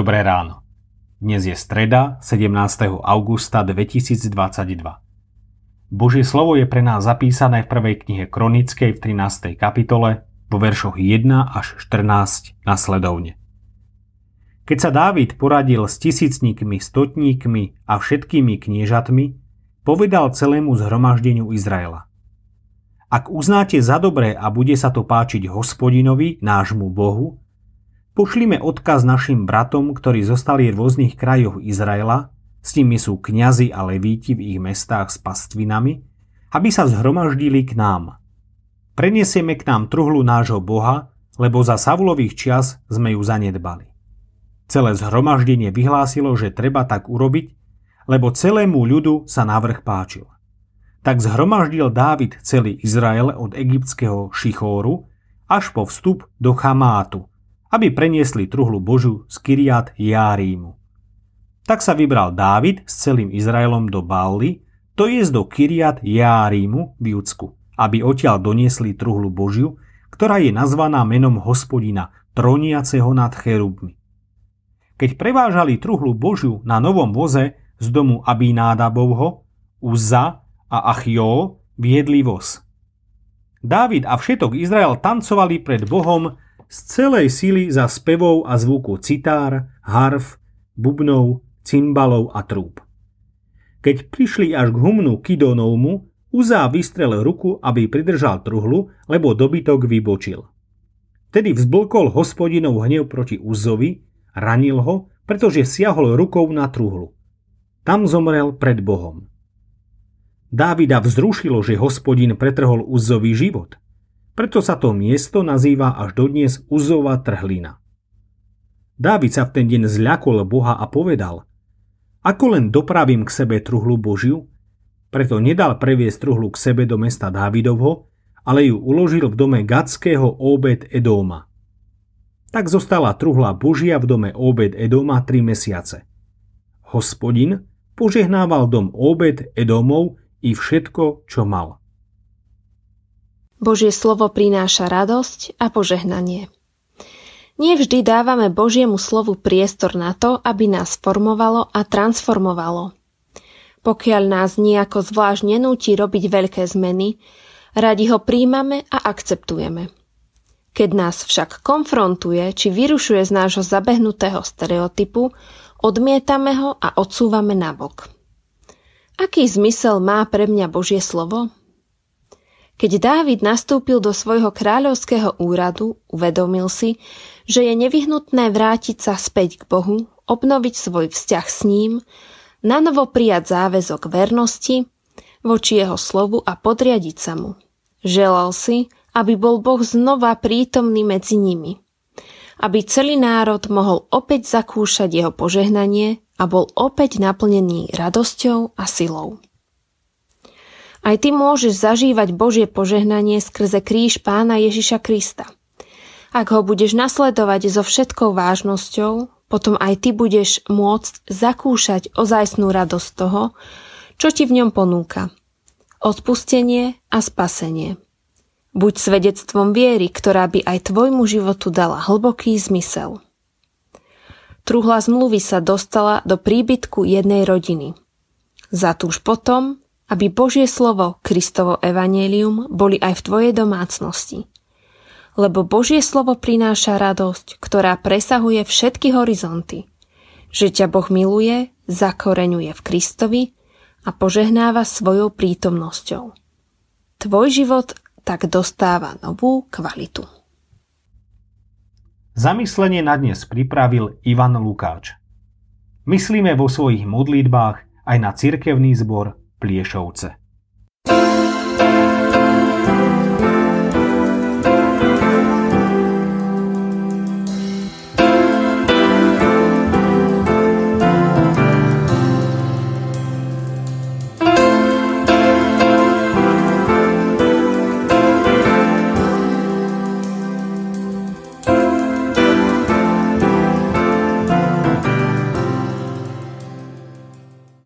Dobré ráno. Dnes je streda 17. augusta 2022. Božie slovo je pre nás zapísané v prvej knihe Kronickej v 13. kapitole vo veršoch 1 až 14 nasledovne. Keď sa Dávid poradil s tisícnikmi, stotníkmi a všetkými kniežatmi, povedal celému zhromaždeniu Izraela. Ak uznáte za dobré a bude sa to páčiť hospodinovi, nášmu Bohu, Pošlime odkaz našim bratom, ktorí zostali v rôznych krajoch Izraela, s nimi sú kňazi a levíti v ich mestách s pastvinami, aby sa zhromaždili k nám. Prenesieme k nám truhlu nášho Boha, lebo za Savulových čias sme ju zanedbali. Celé zhromaždenie vyhlásilo, že treba tak urobiť, lebo celému ľudu sa návrh páčil. Tak zhromaždil Dávid celý Izrael od egyptského Šichóru až po vstup do Chamátu, aby preniesli truhlu Božu z Kiriat Járímu. Tak sa vybral Dávid s celým Izraelom do Bály, to je do Kiriat Járímu v Judsku, aby odtiaľ doniesli truhlu Božiu, ktorá je nazvaná menom hospodina, troniaceho nad cherubmi. Keď prevážali truhlu Božiu na novom voze z domu Abinádabovho, Uzza a Achio viedli voz. Dávid a všetok Izrael tancovali pred Bohom z celej sily za spevov a zvuku citár, harf, bubnov, cymbalov a trúb. Keď prišli až k humnu Kidonovmu, Uzá vystrel ruku, aby pridržal truhlu, lebo dobytok vybočil. Tedy vzblkol hospodinov hnev proti Uzovi, ranil ho, pretože siahol rukou na truhlu. Tam zomrel pred Bohom. Dávida vzrušilo, že hospodin pretrhol Uzovi život – preto sa to miesto nazýva až dodnes Uzova trhlina. Dávid sa v ten deň zľakol Boha a povedal Ako len dopravím k sebe truhlu Božiu, preto nedal previesť truhlu k sebe do mesta Dávidovho, ale ju uložil v dome Gadského Obed Edóma. Tak zostala truhla Božia v dome Obed Edóma tri mesiace. Hospodin požehnával dom Obed Edómov i všetko, čo mal. Božie slovo prináša radosť a požehnanie. Nie vždy dávame Božiemu slovu priestor na to, aby nás formovalo a transformovalo. Pokiaľ nás nejako zvlášť nenúti robiť veľké zmeny, radi ho príjmame a akceptujeme. Keď nás však konfrontuje či vyrušuje z nášho zabehnutého stereotypu, odmietame ho a odsúvame nabok. Aký zmysel má pre mňa Božie slovo? Keď Dávid nastúpil do svojho kráľovského úradu, uvedomil si, že je nevyhnutné vrátiť sa späť k Bohu, obnoviť svoj vzťah s ním, nanovo prijať záväzok vernosti voči jeho slovu a podriadiť sa mu. Želal si, aby bol Boh znova prítomný medzi nimi. Aby celý národ mohol opäť zakúšať jeho požehnanie a bol opäť naplnený radosťou a silou. Aj ty môžeš zažívať Božie požehnanie skrze kríž pána Ježiša Krista. Ak ho budeš nasledovať so všetkou vážnosťou, potom aj ty budeš môcť zakúšať ozajstnú radosť toho, čo ti v ňom ponúka. Odpustenie a spasenie. Buď svedectvom viery, ktorá by aj tvojmu životu dala hlboký zmysel. Truhla zmluvy sa dostala do príbytku jednej rodiny. Zatúž potom, aby Božie slovo, Kristovo evanelium, boli aj v tvojej domácnosti. Lebo Božie slovo prináša radosť, ktorá presahuje všetky horizonty. Že ťa Boh miluje, zakoreňuje v Kristovi a požehnáva svojou prítomnosťou. Tvoj život tak dostáva novú kvalitu. Zamyslenie na dnes pripravil Ivan Lukáč. Myslíme vo svojich modlitbách aj na cirkevný zbor plešovce.